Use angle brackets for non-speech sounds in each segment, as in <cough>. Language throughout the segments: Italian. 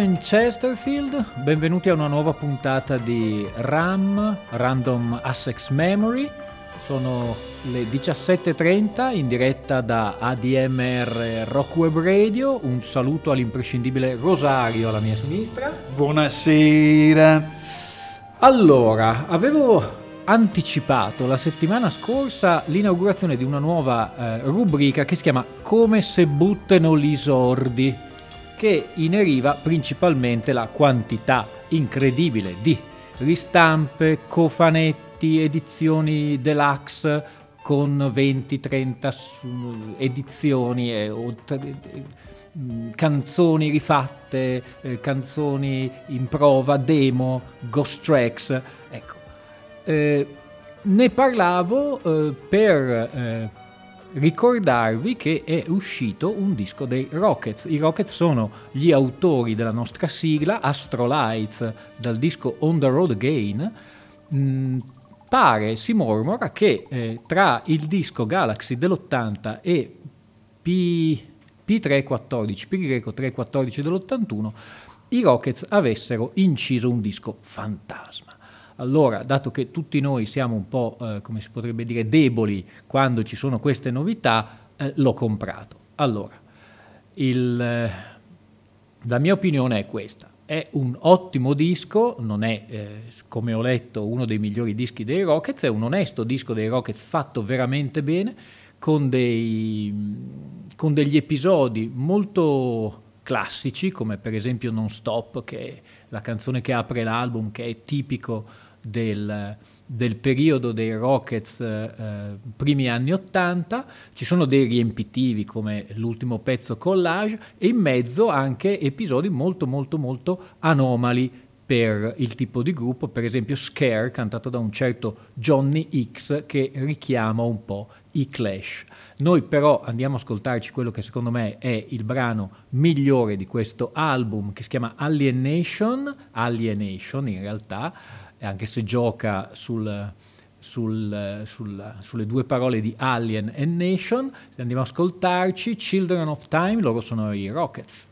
Jason Chesterfield, benvenuti a una nuova puntata di RAM, Random Access Memory. Sono le 17.30 in diretta da ADMR Rock Web Radio. Un saluto all'imprescindibile Rosario alla mia sinistra. Buonasera. Allora, avevo anticipato la settimana scorsa l'inaugurazione di una nuova eh, rubrica che si chiama Come se buttano gli sordi, che ineriva principalmente la quantità incredibile di ristampe, cofanetti, edizioni deluxe con 20-30 edizioni e, mm, canzoni rifatte, eh, canzoni in prova, demo, ghost tracks. Ecco, eh, ne parlavo eh, per eh, ricordarvi che è uscito un disco dei Rockets. I Rockets sono gli autori della nostra sigla, Astrolights, dal disco On the Road Again. Mm, pare, si mormora, che eh, tra il disco Galaxy dell'80 e P, P314, Pi Greco 314 dell'81, i Rockets avessero inciso un disco fantasma. Allora, dato che tutti noi siamo un po', eh, come si potrebbe dire, deboli quando ci sono queste novità, eh, l'ho comprato. Allora, il, eh, la mia opinione è questa. È un ottimo disco, non è, eh, come ho letto, uno dei migliori dischi dei Rockets, è un onesto disco dei Rockets fatto veramente bene, con, dei, con degli episodi molto classici, come per esempio Non Stop, che è la canzone che apre l'album, che è tipico del, del periodo dei Rockets eh, primi anni 80, ci sono dei riempitivi come l'ultimo pezzo collage e in mezzo anche episodi molto molto molto anomali per il tipo di gruppo, per esempio Scare cantato da un certo Johnny X che richiama un po' i Clash. Noi però andiamo a ascoltarci quello che secondo me è il brano migliore di questo album che si chiama Alienation, Alienation in realtà, anche se gioca sul, sul, sul, sulle due parole di Alien e Nation. Andiamo ad ascoltarci. Children of Time, loro sono i Rockets.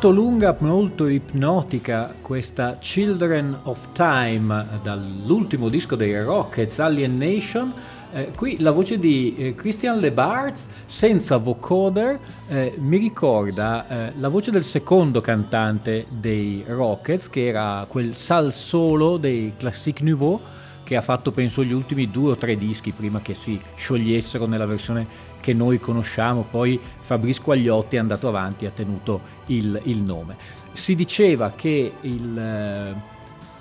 Molto lunga, molto ipnotica questa Children of Time dall'ultimo disco dei Rockets, Alienation. Eh, qui la voce di eh, Christian LeBarz senza vocoder eh, mi ricorda eh, la voce del secondo cantante dei Rockets che era quel sal solo dei Classic Nouveau che ha fatto penso gli ultimi due o tre dischi prima che si sciogliessero nella versione che noi conosciamo, poi Fabrice Quagliotti è andato avanti e ha tenuto il, il nome. Si diceva che il, eh,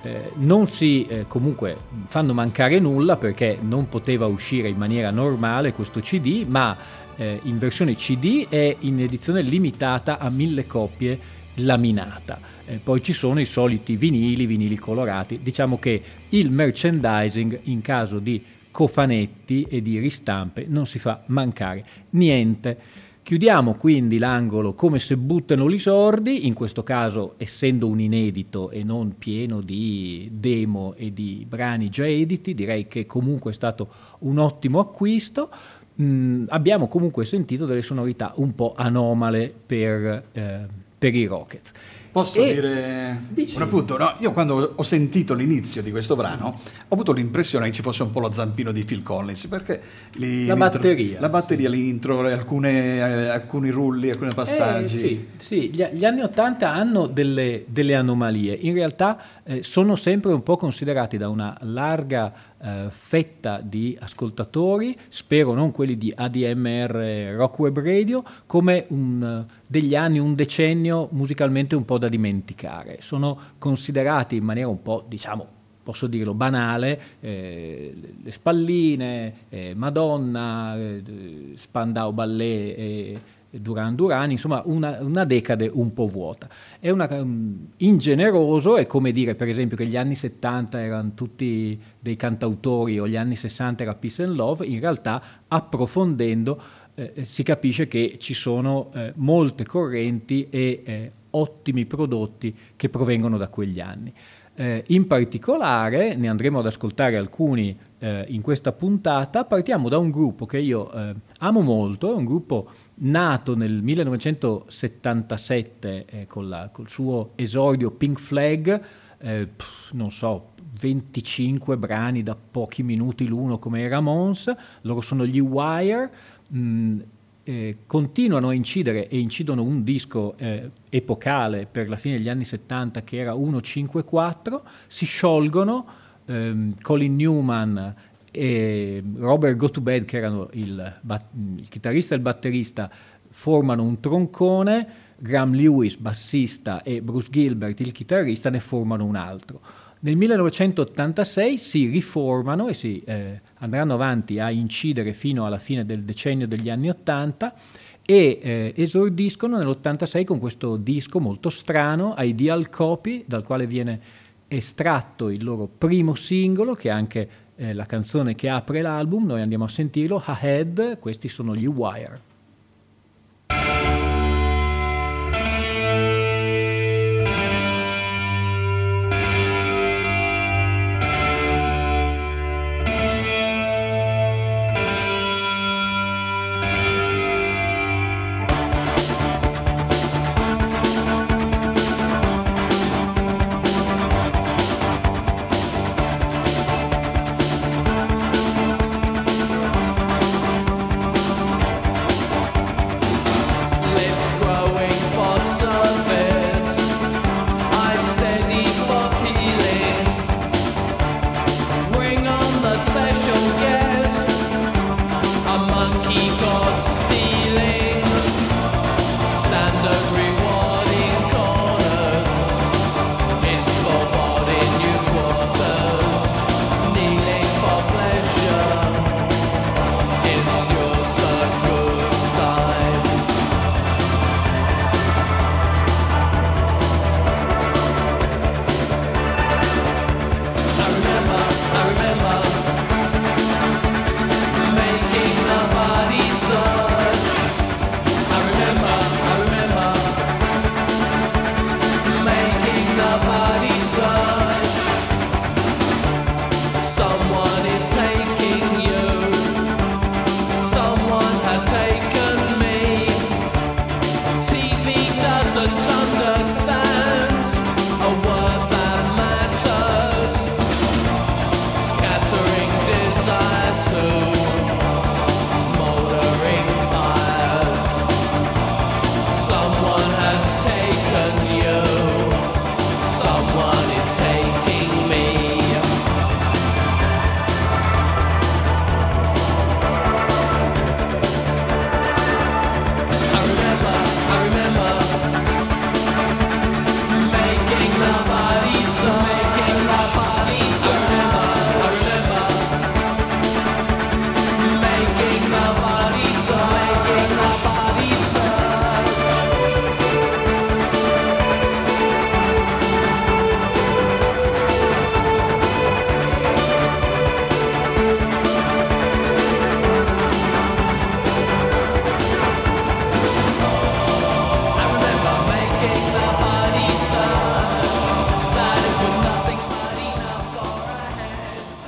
eh, non si eh, comunque fanno mancare nulla perché non poteva uscire in maniera normale questo CD, ma eh, in versione CD è in edizione limitata a mille copie laminata. Eh, poi ci sono i soliti vinili, vinili colorati. Diciamo che il merchandising in caso di cofanetti e di ristampe non si fa mancare niente. Chiudiamo quindi l'angolo come se buttano i sordi, in questo caso essendo un inedito e non pieno di demo e di brani già editi, direi che comunque è stato un ottimo acquisto. Mm, abbiamo comunque sentito delle sonorità un po' anomale per, eh, per i Rockets. Posso E- dire Dici. un appunto? No, io quando ho sentito l'inizio di questo brano ho avuto l'impressione che ci fosse un po' lo zampino di Phil Collins perché li- La batteria, la batteria, l'intro, alcune, eh, alcuni rulli, alcuni passaggi. Eh, sì, sì, gli, gli anni 80 hanno delle, delle anomalie, in realtà eh, sono sempre un po' considerati da una larga eh, fetta di ascoltatori, spero non quelli di ADMR Rock Web Radio, come un, eh, degli anni, un decennio musicalmente un po' da dimenticare. Sono considerati in maniera un po', diciamo, posso dirlo, banale, eh, le- spalline, eh, Madonna, eh, Spandau Ballet Duran Duran, insomma una, una decade un po' vuota. È una, um, ingeneroso, è come dire per esempio che gli anni 70 erano tutti dei cantautori o gli anni 60 era Peace and Love, in realtà approfondendo eh, si capisce che ci sono eh, molte correnti e eh, ottimi prodotti che provengono da quegli anni. Eh, in particolare, ne andremo ad ascoltare alcuni eh, in questa puntata, partiamo da un gruppo che io eh, amo molto, è un gruppo nato nel 1977 eh, con la- col suo esordio Pink Flag, eh, pff, non so, 25 brani da pochi minuti l'uno come i Ramones, loro sono gli Wire, mh, eh, continuano a incidere e incidono un disco eh, epocale per la fine degli anni 70 che era 154, si sciolgono, ehm, Colin Newman e Robert Gotobed che erano il, bat- il chitarrista e il batterista formano un troncone, Graham Lewis bassista e Bruce Gilbert il chitarrista ne formano un altro. Nel 1986 si riformano e si eh, andranno avanti a incidere fino alla fine del decennio degli anni 80 e eh, esordiscono nell'86 con questo disco molto strano, Ideal Copy, dal quale viene estratto il loro primo singolo, che è anche eh, la canzone che apre l'album, noi andiamo a sentirlo, Ahead, questi sono gli Wire.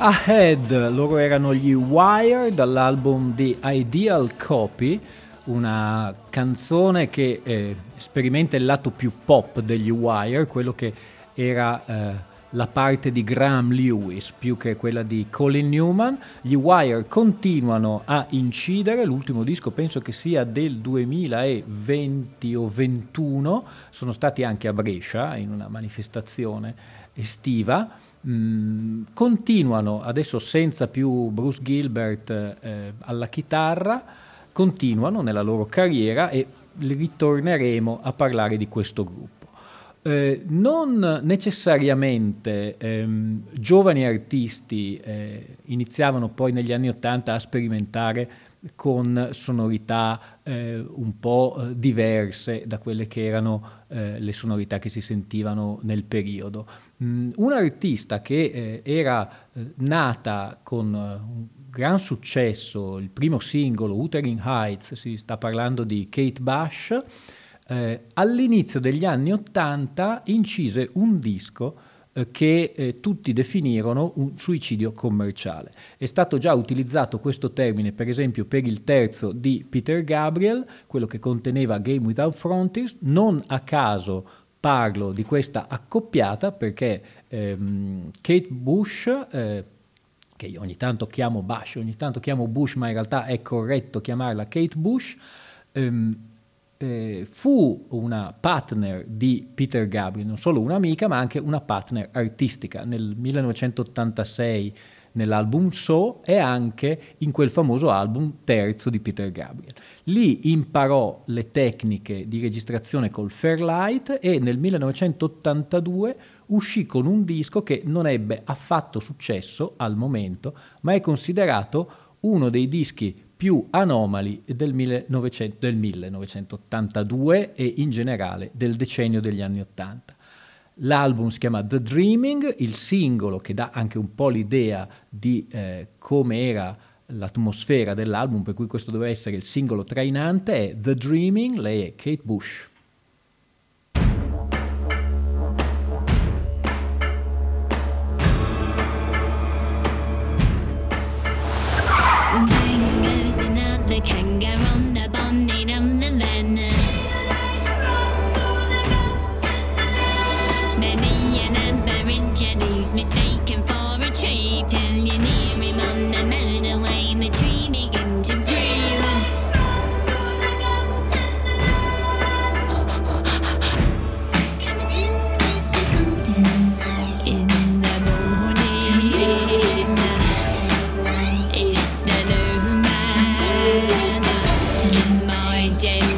Ahead, loro erano gli Wire dall'album The Ideal Copy, una canzone che eh, sperimenta il lato più pop degli Wire, quello che era eh, la parte di Graham Lewis più che quella di Colin Newman. Gli Wire continuano a incidere, l'ultimo disco penso che sia del 2020 o 21, sono stati anche a Brescia in una manifestazione estiva. Mm, continuano adesso senza più Bruce Gilbert eh, alla chitarra, continuano nella loro carriera e ritorneremo a parlare di questo gruppo. Eh, non necessariamente ehm, giovani artisti eh, iniziavano poi negli anni Ottanta a sperimentare con sonorità eh, un po' eh, diverse da quelle che erano eh, le sonorità che si sentivano nel periodo. Mm, un artista che eh, era eh, nata con eh, un gran successo, il primo singolo, Wuthering Heights, si sta parlando di Kate Bush, eh, all'inizio degli anni Ottanta incise un disco che eh, tutti definirono un suicidio commerciale. È stato già utilizzato questo termine, per esempio, per il terzo di Peter Gabriel, quello che conteneva Game Without Frontiers, non a caso parlo di questa accoppiata perché ehm, Kate Bush, eh, che io ogni tanto chiamo Bush, ogni tanto chiamo Bush, ma in realtà è corretto chiamarla Kate Bush, ehm, eh, fu una partner di Peter Gabriel, non solo un'amica, ma anche una partner artistica. Nel 1986 nell'album So e anche in quel famoso album terzo di Peter Gabriel. Lì imparò le tecniche di registrazione col Fairlight e nel 1982 uscì con un disco che non ebbe affatto successo al momento, ma è considerato uno dei dischi più anomali del, 1900, del 1982 e in generale del decennio degli anni 80. L'album si chiama The Dreaming, il singolo che dà anche un po' l'idea di eh, come era l'atmosfera dell'album, per cui questo doveva essere il singolo trainante, è The Dreaming, lei è Kate Bush. mistaken for a tree. Till you near him on the and the tree began to scream. It's day.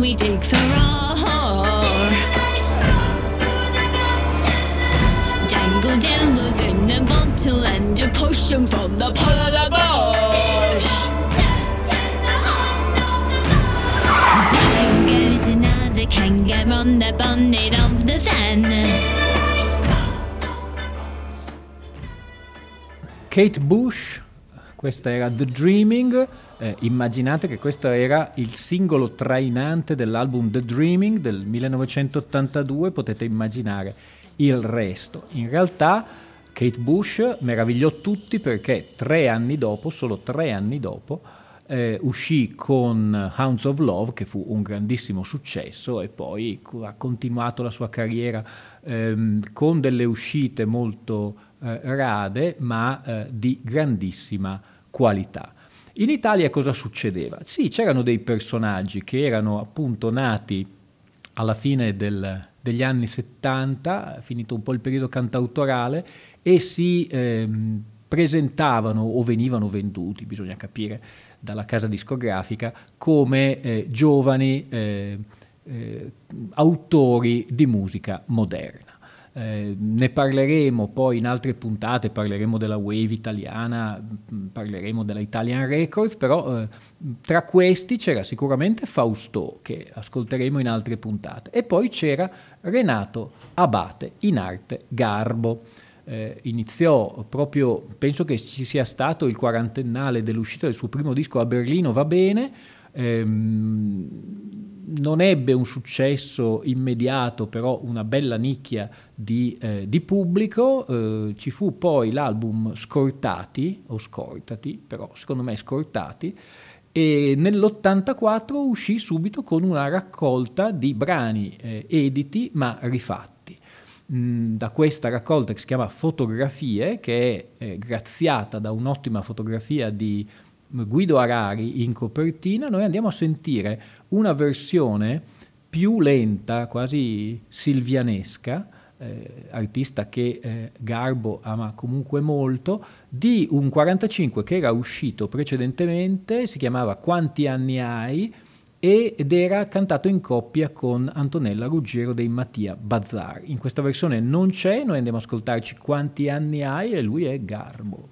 we dig for our. Dangle Dan in a bottle and a potion from the polar bush. On the bonnet of the van. Kate Bush, questa era The Dreaming. Eh, immaginate che questo era il singolo trainante dell'album The Dreaming del 1982, potete immaginare il resto. In realtà Kate Bush meravigliò tutti perché tre anni dopo, solo tre anni dopo, eh, uscì con Hounds of Love, che fu un grandissimo successo, e poi ha continuato la sua carriera ehm, con delle uscite molto eh, rade ma eh, di grandissima qualità. In Italia cosa succedeva? Sì, c'erano dei personaggi che erano appunto nati alla fine del, degli anni 70, finito un po' il periodo cantautorale, e si ehm, presentavano o venivano venduti, bisogna capire, dalla casa discografica come eh, giovani eh, eh, autori di musica moderna. Eh, ne parleremo poi in altre puntate, parleremo della Wave italiana, mm, parleremo della Italian Records, però eh, tra questi c'era sicuramente Fausto, che ascolteremo in altre puntate, e poi c'era Renato Abate in arte Garbo. Eh, iniziò proprio, penso che ci sia stato il quarantennale dell'uscita del suo primo disco a Berlino, va bene, ehm, non ebbe un successo immediato, però una bella nicchia di, eh, di pubblico. Eh, ci fu poi l'album Scortati, o Scortati, però secondo me Scortati, e nell'84 uscì subito con una raccolta di brani eh, editi ma rifatti. mh, da questa raccolta che si chiama Fotografie, che è eh, graziata da un'ottima fotografia di Guido Arari in copertina, noi andiamo a sentire una versione più lenta, quasi silvianesca, eh, artista che eh, Garbo ama comunque molto, di un 45 che era uscito precedentemente, si chiamava Quanti anni hai? ed era cantato in coppia con Antonella Ruggero dei Mattia Bazzar. In questa versione non c'è, noi andiamo ad ascoltarci Quanti anni hai e lui è Garbo.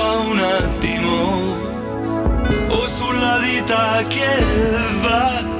a un attimo o sulla vita che va.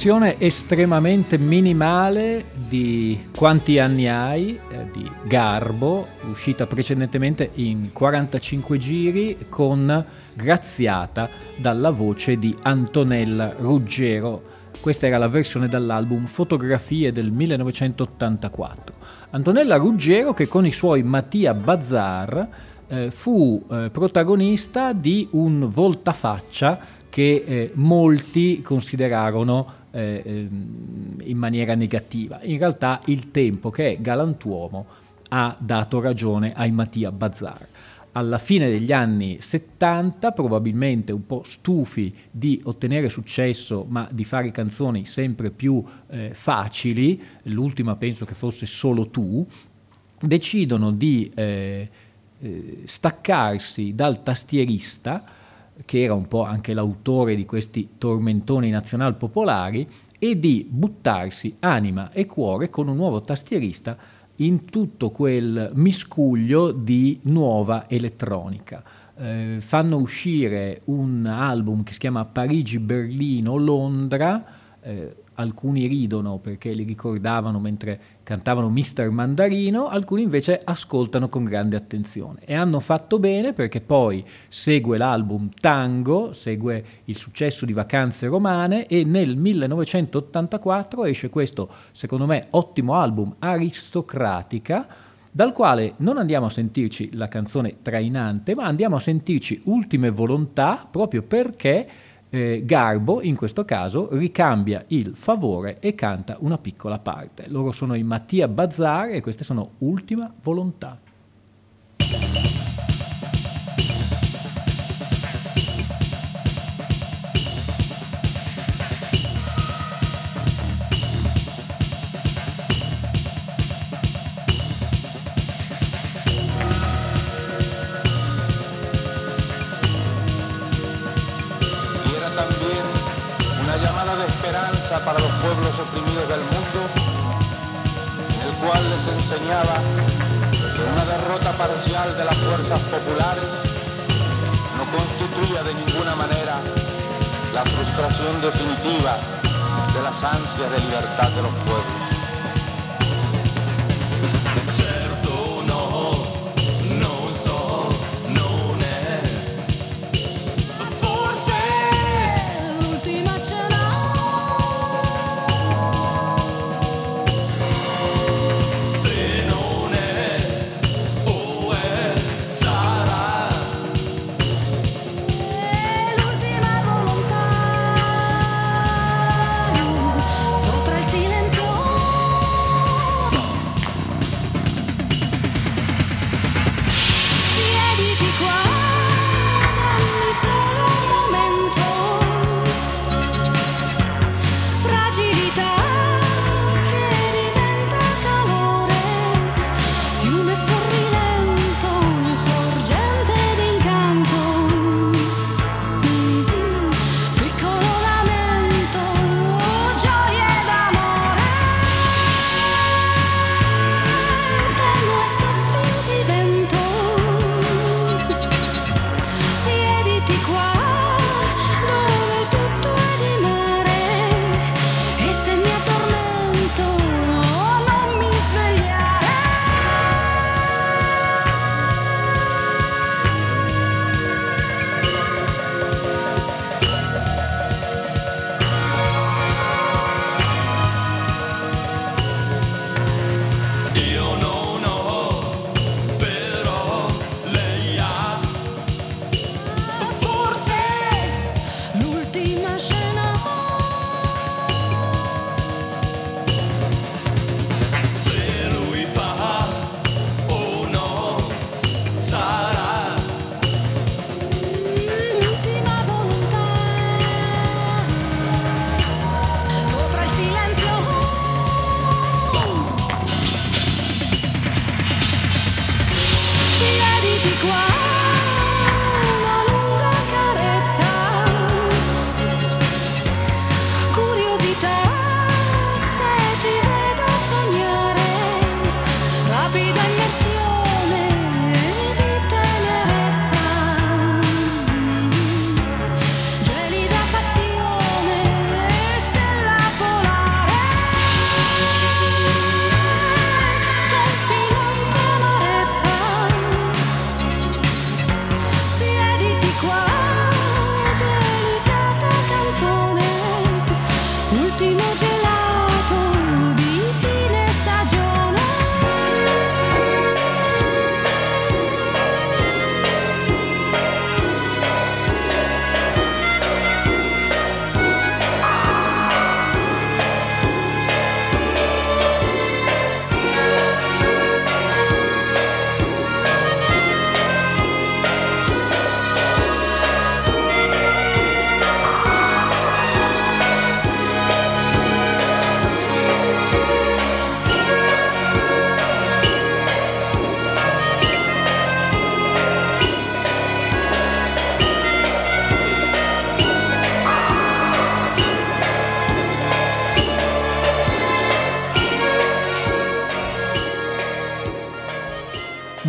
Versione estremamente minimale di Quanti anni hai eh, di Garbo, uscita precedentemente in 45 giri con graziata dalla voce di Antonella Ruggero. Questa era la versione dall'album Fotografie del 1984. Antonella Ruggero che con i suoi Mattia Bazar eh, fu eh, protagonista di un voltafaccia che eh, molti considerarono eh, ehm, in maniera negativa. In realtà il tempo che è galantuomo ha dato ragione ai Mattia Bazar. alla fine degli anni 70, probabilmente un po' stufi di ottenere successo, ma di fare canzoni sempre più eh, facili, l'ultima penso che fosse Solo tu, decidono di eh, eh, staccarsi dal tastierista, che era un po' anche l'autore di questi tormentoni nazional popolari, e di buttarsi anima e cuore con un nuovo tastierista in tutto quel miscuglio di nuova elettronica. Eh, fanno uscire un album che si chiama Parigi, Berlino, Londra, eh, alcuni ridono perché li ricordavano mentre cantavano Mister Mandarino, alcuni invece ascoltano con grande attenzione. E hanno fatto bene perché poi segue l'album Tango, segue il successo di Vacanze Romane e nel 1984 esce questo, secondo me, ottimo album Aristocratica dal quale non andiamo a sentirci la canzone trainante, ma andiamo a sentirci Ultime Volontà proprio perché eh, Garbo, in questo caso, ricambia il favore e canta una piccola parte. Loro sono i Mattia Bazzar e queste sono Ultima Volontà. Populares no constituía de ninguna manera la frustración definitiva de las ansias de libertad de los pueblos.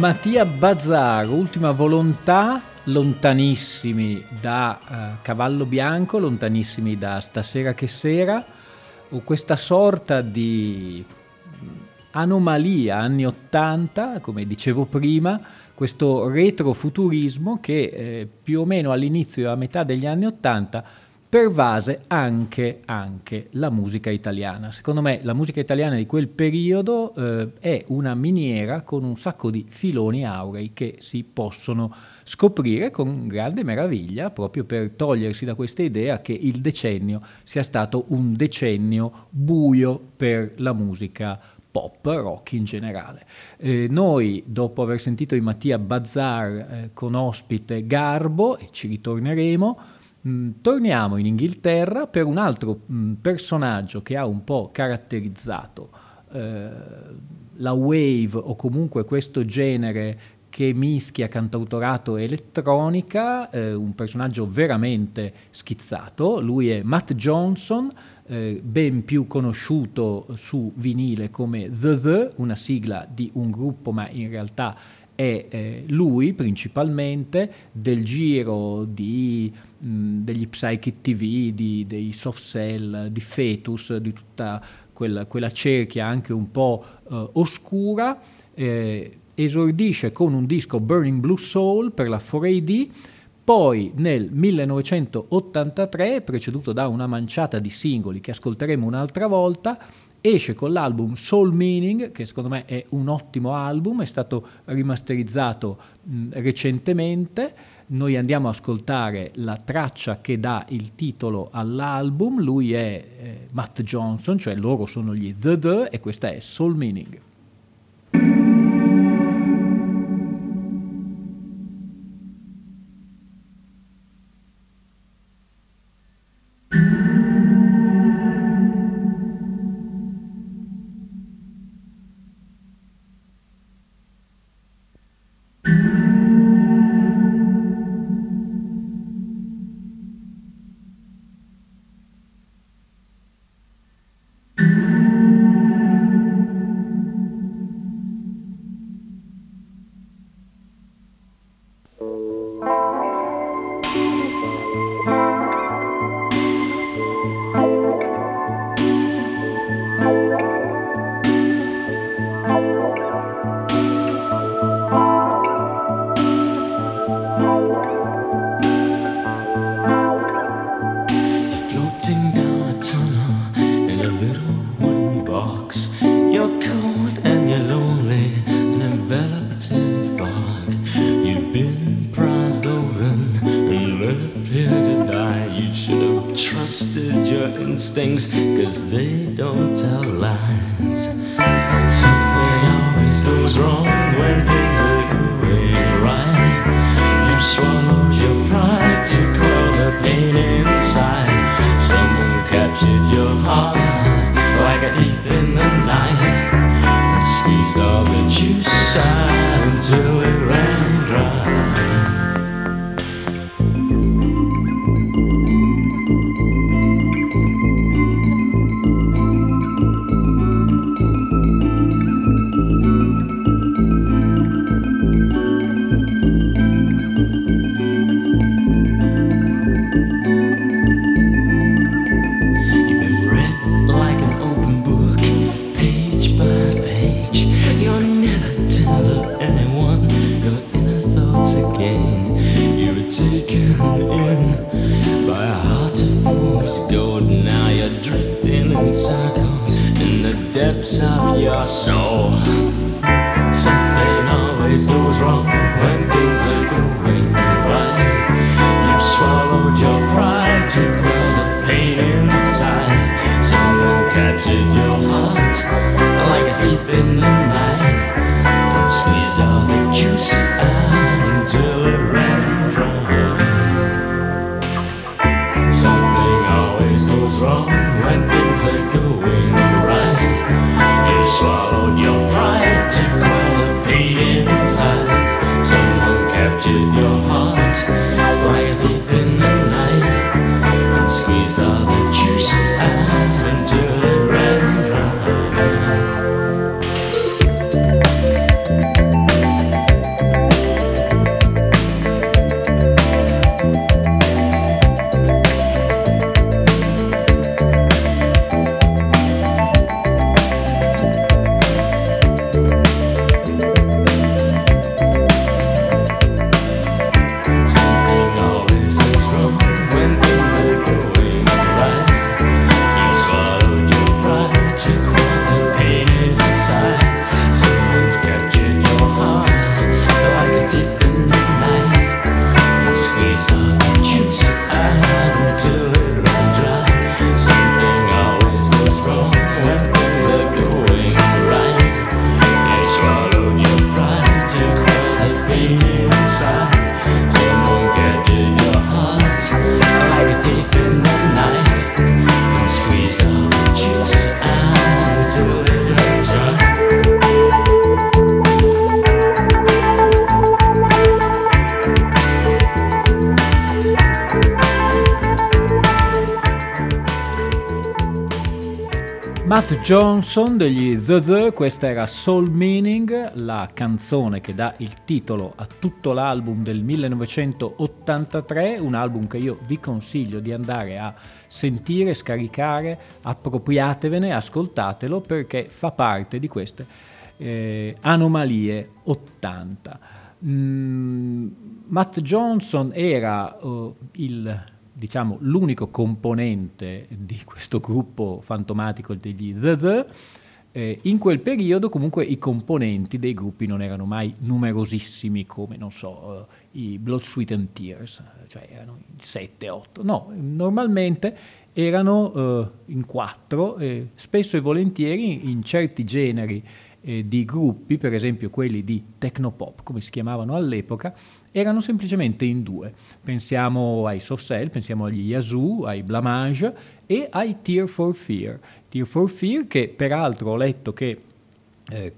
Mattia Bazzar, ultima volontà, lontanissimi da eh, Cavallo Bianco, lontanissimi da Stasera che sera, questa sorta di anomalia anni 80, come dicevo prima, questo retrofuturismo che eh, più o meno all'inizio e a metà degli anni 80 pervase anche, anche, la musica italiana. Secondo me la musica italiana di quel periodo eh, è una miniera con un sacco di filoni aurei che si possono scoprire con grande meraviglia proprio per togliersi da questa idea che il decennio sia stato un decennio buio per la musica pop, rock in generale. Eh, noi, dopo aver sentito i Mattia Bazzar eh, con ospite Garbo, e ci ritorneremo, torniamo in Inghilterra per un altro mm, personaggio che ha un po' caratterizzato eh, la wave o comunque questo genere che mischia cantautorato e elettronica, eh, un personaggio veramente schizzato. Lui è Matt Johnson, eh, ben più conosciuto su vinile come The The, una sigla di un gruppo, ma in realtà è eh, lui principalmente del giro di degli Psychic TV, di, dei soft cell, di Fetus, di tutta quella, quella cerchia anche un po' eh, oscura. Eh, esordisce con un disco Burning Blue Soul per la 4AD, poi nel 1983, preceduto da una manciata di singoli che ascolteremo un'altra volta, esce con l'album Soul Meaning, che secondo me è un ottimo album, è stato rimasterizzato mh, recentemente noi andiamo a ascoltare la traccia che dà il titolo all'album, lui è eh, Matt Johnson, cioè loro sono gli The The e questa è Soul Meaning. wrong when things are going Johnson degli The The, questa era Soul Meaning, la canzone che dà il titolo a tutto l'album del 1983, un album che io vi consiglio di andare a sentire, scaricare, appropriatevene, ascoltatelo perché fa parte di queste eh, anomalie 80. Mm, Matt Johnson era uh, il diciamo, l'unico componente di questo gruppo fantomatico degli The The, eh, in quel periodo comunque i componenti dei gruppi non erano mai numerosissimi come, non so, uh, i Blood, Sweat and Tears, cioè erano 7, 8, no, normalmente erano uh, in quattro, eh, spesso e volentieri in certi generi eh, di gruppi, per esempio quelli di Technopop, come si chiamavano all'epoca, erano semplicemente in due. Pensiamo ai Soft Cell, pensiamo agli Yazoo, ai Blamage e ai Tear for Fear. Tear for Fear che peraltro ho letto che eh,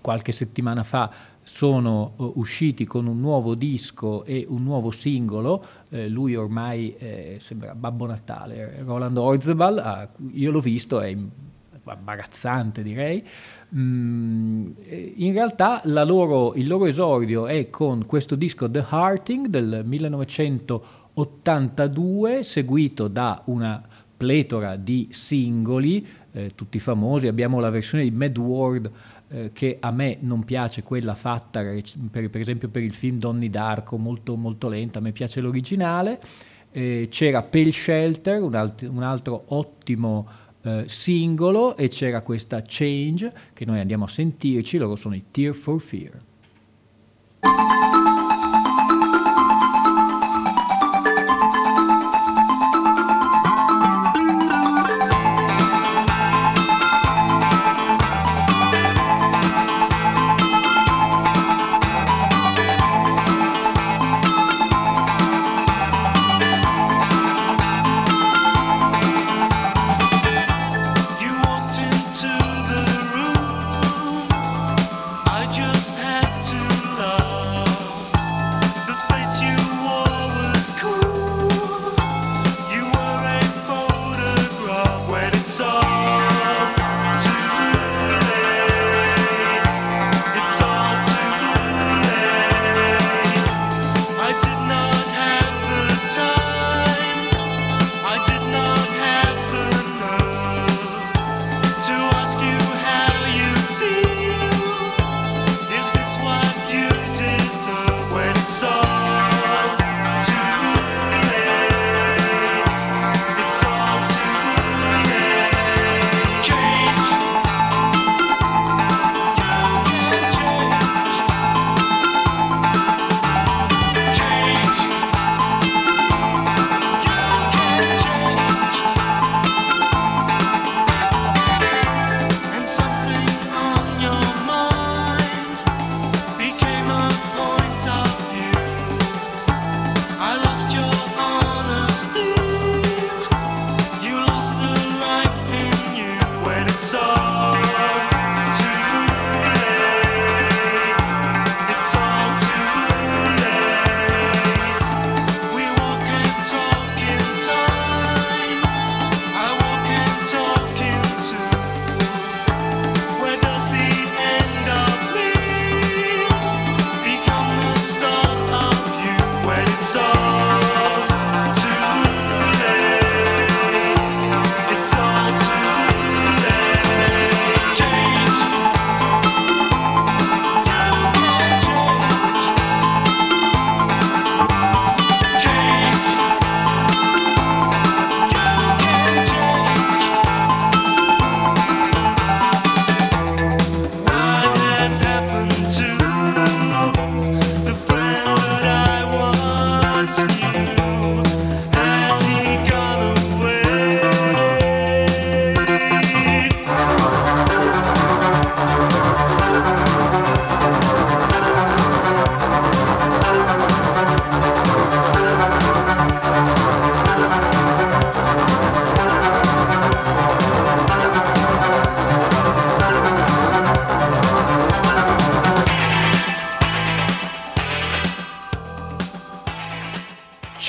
qualche settimana fa sono uh, usciti con un nuovo disco e un nuovo singolo, eh, lui ormai eh, sembra Babbo Natale, Roland Orzebal, ah, io l'ho visto, è imbarazzante direi, in realtà loro, il loro esordio è con questo disco The Hearting del 1982, seguito da una pletora di singoli, eh, tutti famosi. Abbiamo la versione di Mad World eh, che a me non piace, quella fatta per, per, esempio per il film Donnie Darko, molto, molto lenta, a me piace l'originale. Eh, c'era Pale Shelter, un, alt- un altro ottimo eh, singolo e c'era questa Change che noi andiamo a sentirci, loro sono i Tear for Fear.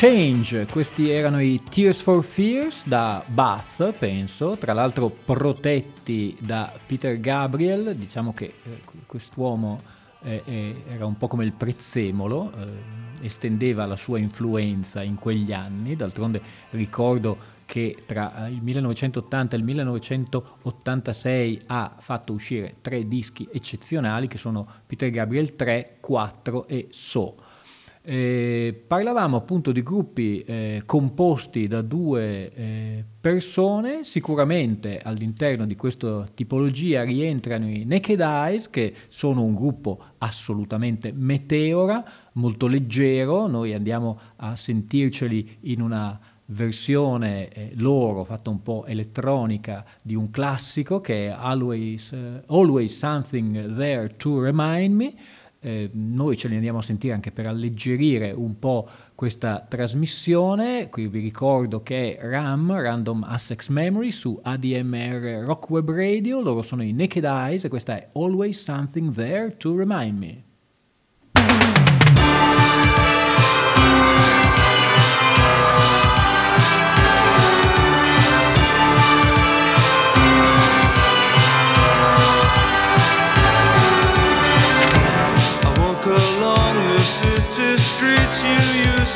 Change, questi erano i Tears for Fears da Bath, penso, tra l'altro protetti da Peter Gabriel, diciamo che eh, quest'uomo eh, eh, era un po' come il prezzemolo, eh, estendeva la sua influenza in quegli anni, d'altronde ricordo che tra il 1980 e il 1986 ha fatto uscire tre dischi eccezionali che sono Peter Gabriel 3, 4 e So. Eh, parlavamo appunto di gruppi eh, composti da due eh, persone, sicuramente all'interno di questa tipologia rientrano i Naked Eyes che sono un gruppo assolutamente meteora, molto leggero, noi andiamo a sentirceli in una versione eh, loro fatta un po' elettronica di un classico che è Always, uh, Always Something There to Remind Me eh, noi ce li andiamo a sentire anche per alleggerire un po' questa trasmissione. Qui vi ricordo che è RAM, Random Assex Memory, su ADMR Rock Web Radio. Loro sono i Naked Eyes e questa è Always Something There to Remind Me.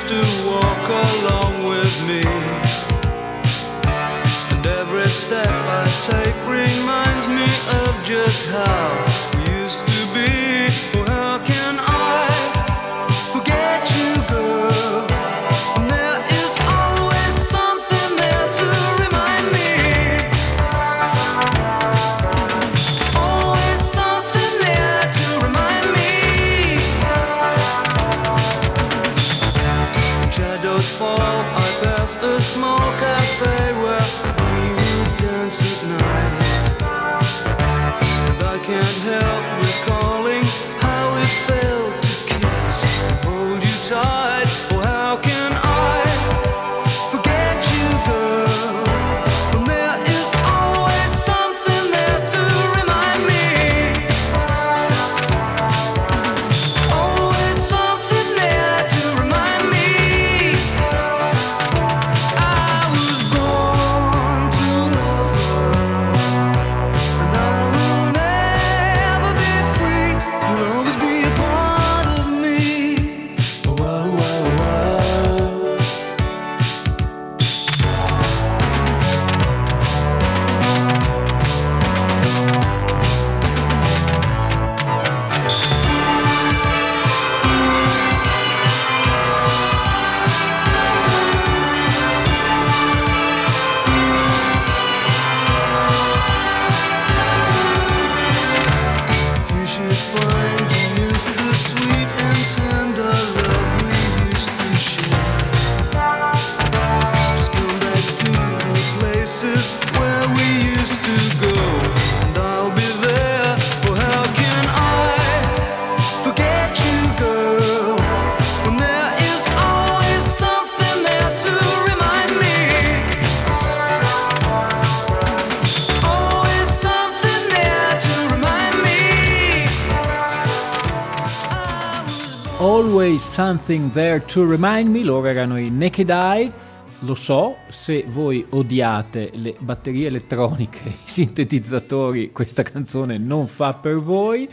to walk along with me. And every step I take reminds me of just how. Something There to Remind Me, loro erano i Naked Eye. Lo so, se voi odiate le batterie elettroniche, <laughs> i sintetizzatori, questa canzone non fa per voi.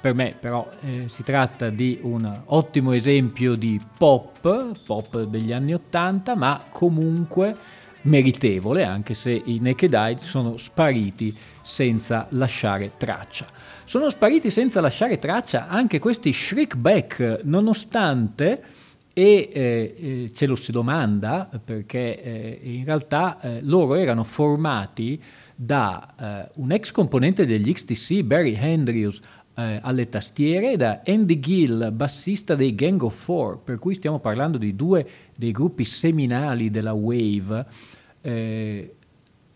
Per me però eh, si tratta di un ottimo esempio di pop, pop degli anni Ottanta, ma comunque meritevole, anche se i Naked Eye sono spariti senza lasciare traccia. Sono spariti senza lasciare traccia anche questi Shriekback, nonostante, e eh, eh, ce lo si domanda, perché eh, in realtà eh, loro erano formati da eh, un ex componente degli XTC, Barry Andrews, eh, alle tastiere e da Andy Gill, bassista dei Gang of Four, per cui stiamo parlando di due dei gruppi seminali della Wave. Eh,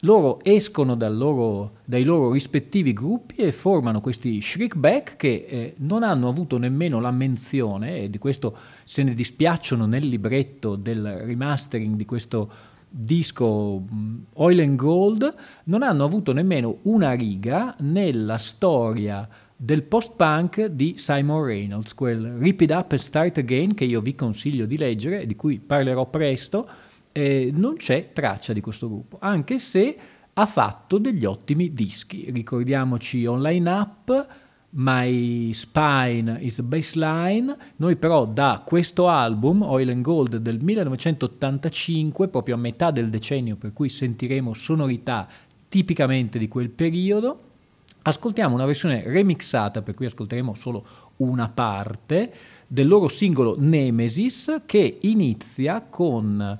loro escono loro- dai loro rispettivi gruppi e formano questi Shriekback che eh, non hanno avuto nemmeno la menzione, e di questo se ne dispiacciono nel libretto del remastering di questo disco mh, Oil and Gold, non hanno avuto nemmeno una riga nella storia del post-punk di Simon Reynolds, quel Rip It Up and Start Again che io vi consiglio di leggere di cui parlerò presto, eh, non c'è traccia di questo gruppo, anche se ha fatto degli ottimi dischi. Ricordiamoci Online Up, My Spine is a Baseline. Noi però da questo album, Oil and Gold del 1985, proprio a metà del decennio per cui sentiremo sonorità tipicamente di quel periodo, ascoltiamo una versione remixata per cui ascolteremo solo una parte del loro singolo Nemesis che inizia con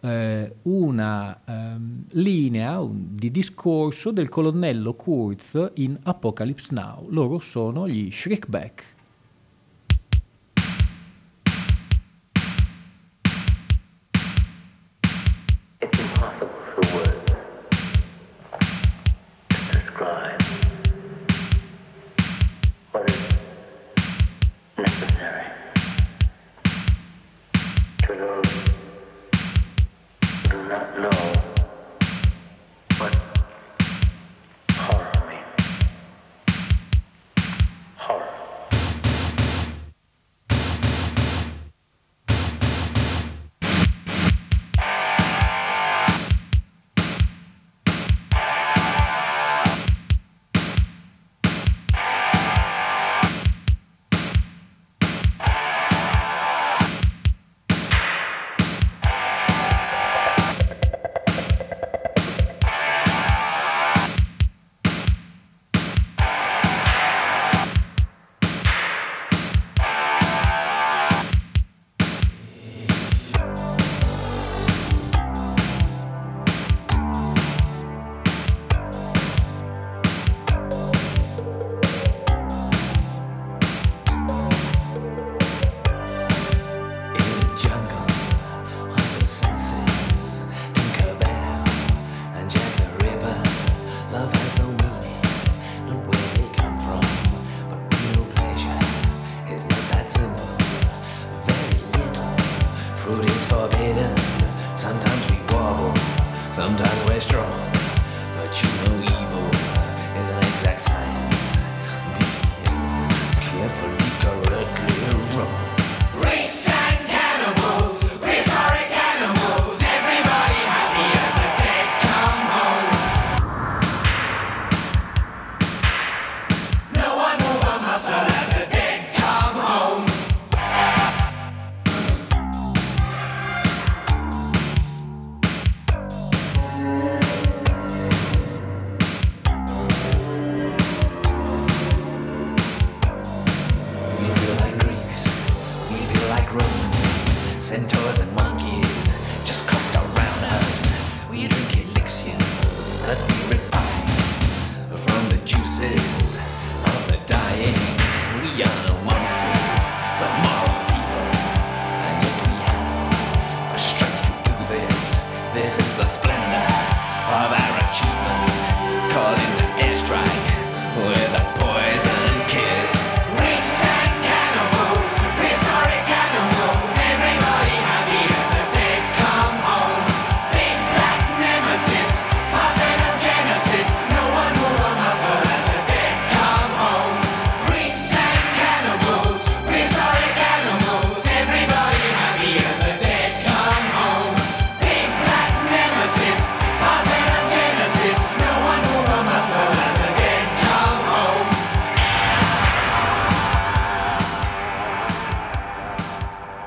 eh, una ehm, linea un, di discorso del colonnello Kurz in Apocalypse Now. Loro sono gli Shriekback.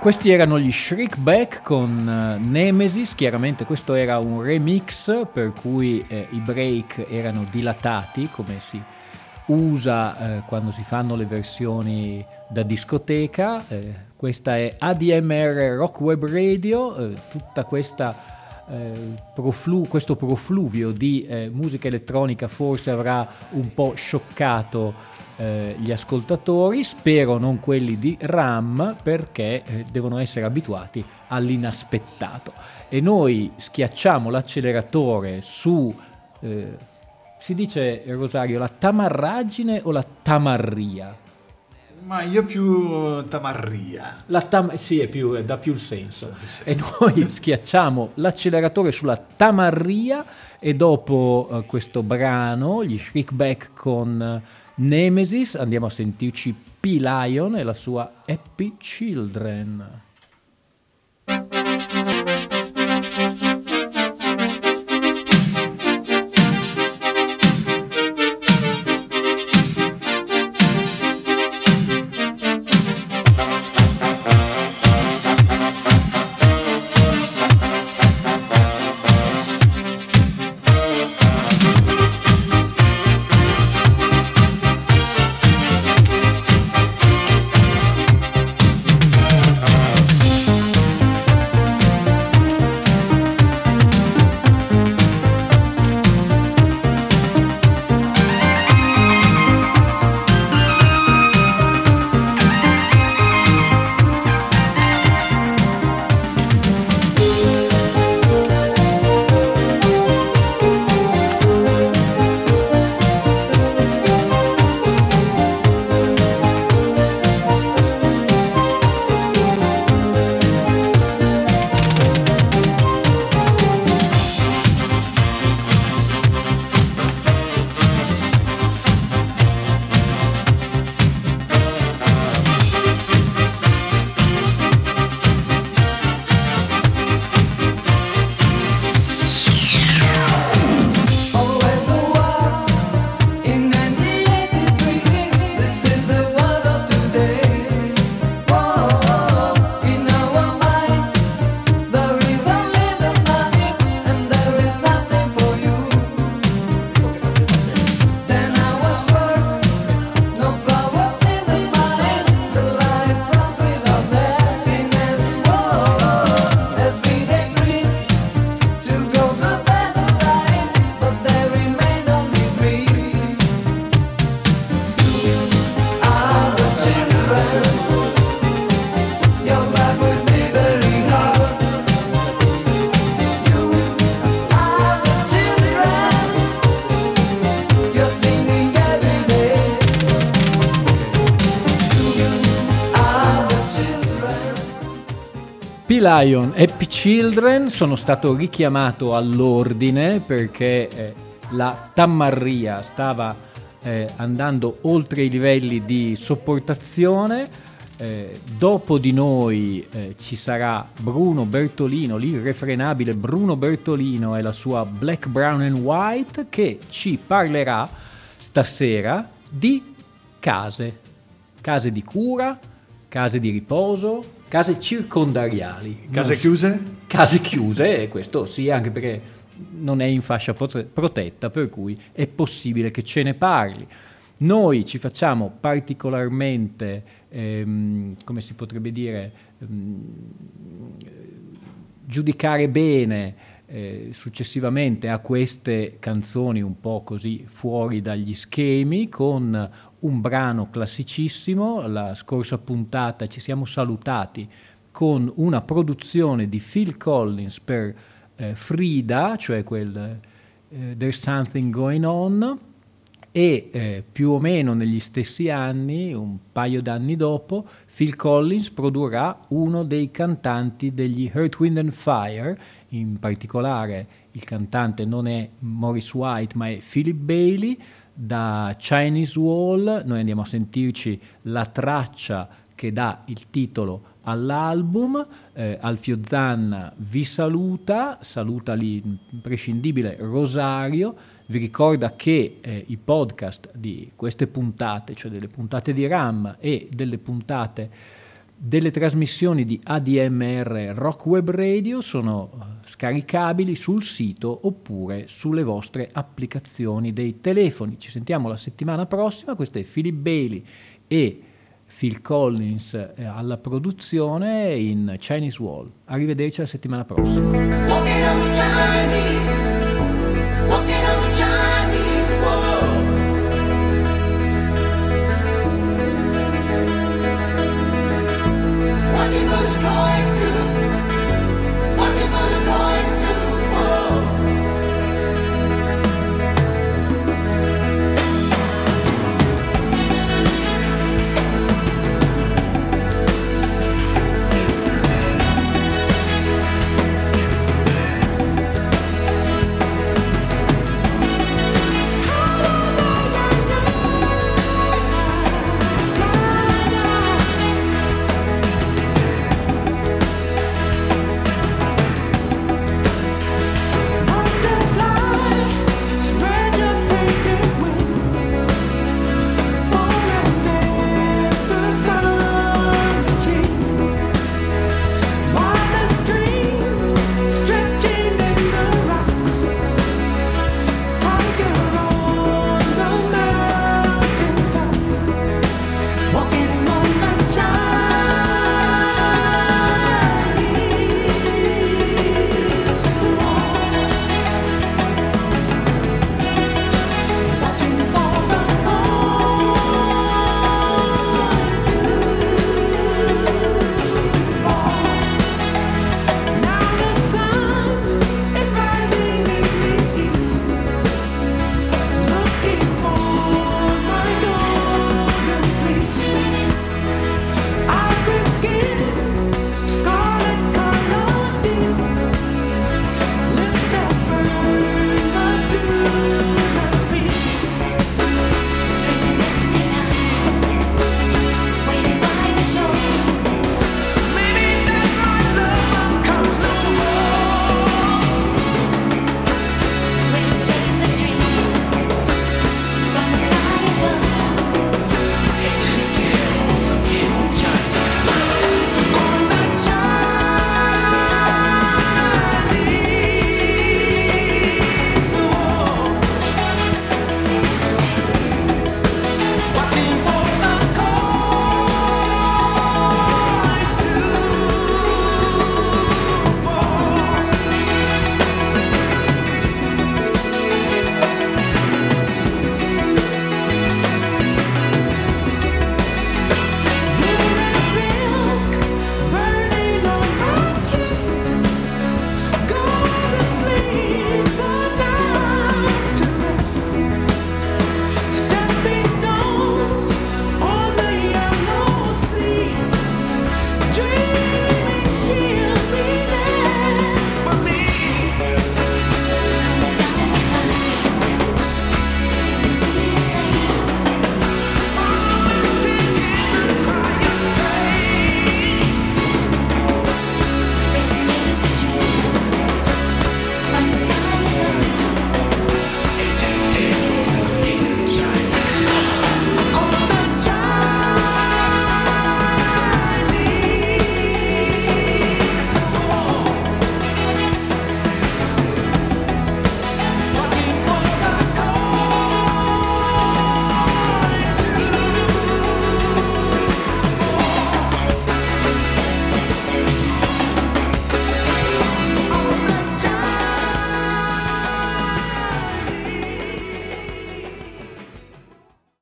Questi erano gli Shriekback con eh, Nemesis, chiaramente questo era un remix per cui eh, i break erano dilatati come si usa eh, quando si fanno le versioni da discoteca. Eh, questa è ADMR Rock Web Radio, eh, tutta questa eh, proflu- questo profluvio di eh, musica elettronica forse avrà un po' scioccato eh, gli ascoltatori, spero non quelli di RAM perché eh, devono essere abituati all'inaspettato. E noi schiacciamo l'acceleratore su, eh, si dice Rosario, la tamarragine o la tamarria? Ma io più eh, tamarria. La tam- sì, è più, dà più il senso. E noi <laughs> schiacciamo l'acceleratore sulla tamarria e dopo questo brano, gli Shriekback con Nemesis, andiamo a sentirci P-Lion e la sua Happy Children. P-Lion e P-Children sono stato richiamato all'ordine perché eh, la Tammarria stava eh, andando oltre i livelli di sopportazione. Eh, dopo di noi eh, ci sarà Bruno Bertolino, l'irrefrenabile Bruno Bertolino e la sua Black, Brown and White che ci parlerà stasera di case, case di cura, case di riposo, case circondariali. Case chiuse? Case chiuse, e questo sì, anche perché non è in fascia prote- protetta, per cui è possibile che ce ne parli. Noi ci facciamo particolarmente, ehm, come si potrebbe dire, ehm, giudicare bene eh, successivamente a queste canzoni un po' così fuori dagli schemi con un brano classicissimo. La scorsa puntata ci siamo salutati con una produzione di Phil Collins per eh, Frida, cioè quel eh, There's Something Going On, e eh, più o meno negli stessi anni, un paio d'anni dopo, Phil Collins produrrà uno dei cantanti degli Earth, Wind and Fire, in particolare il cantante non è Maurice White ma è Philip Bailey, da Chinese Wall. Noi andiamo a sentirci la traccia che dà il titolo all'album, eh, Alfio Zanna vi saluta, saluta l'imprescindibile Rosario, vi ricorda che eh, i podcast di queste puntate, cioè delle puntate di RAM e delle puntate delle trasmissioni di ADMR Rock Web Radio sono eh, scaricabili sul sito oppure sulle vostre applicazioni dei telefoni. Ci sentiamo la settimana prossima, questo è Philip Bailey e Phil Collins eh, alla produzione in Chinese Wall. Arrivederci la settimana prossima.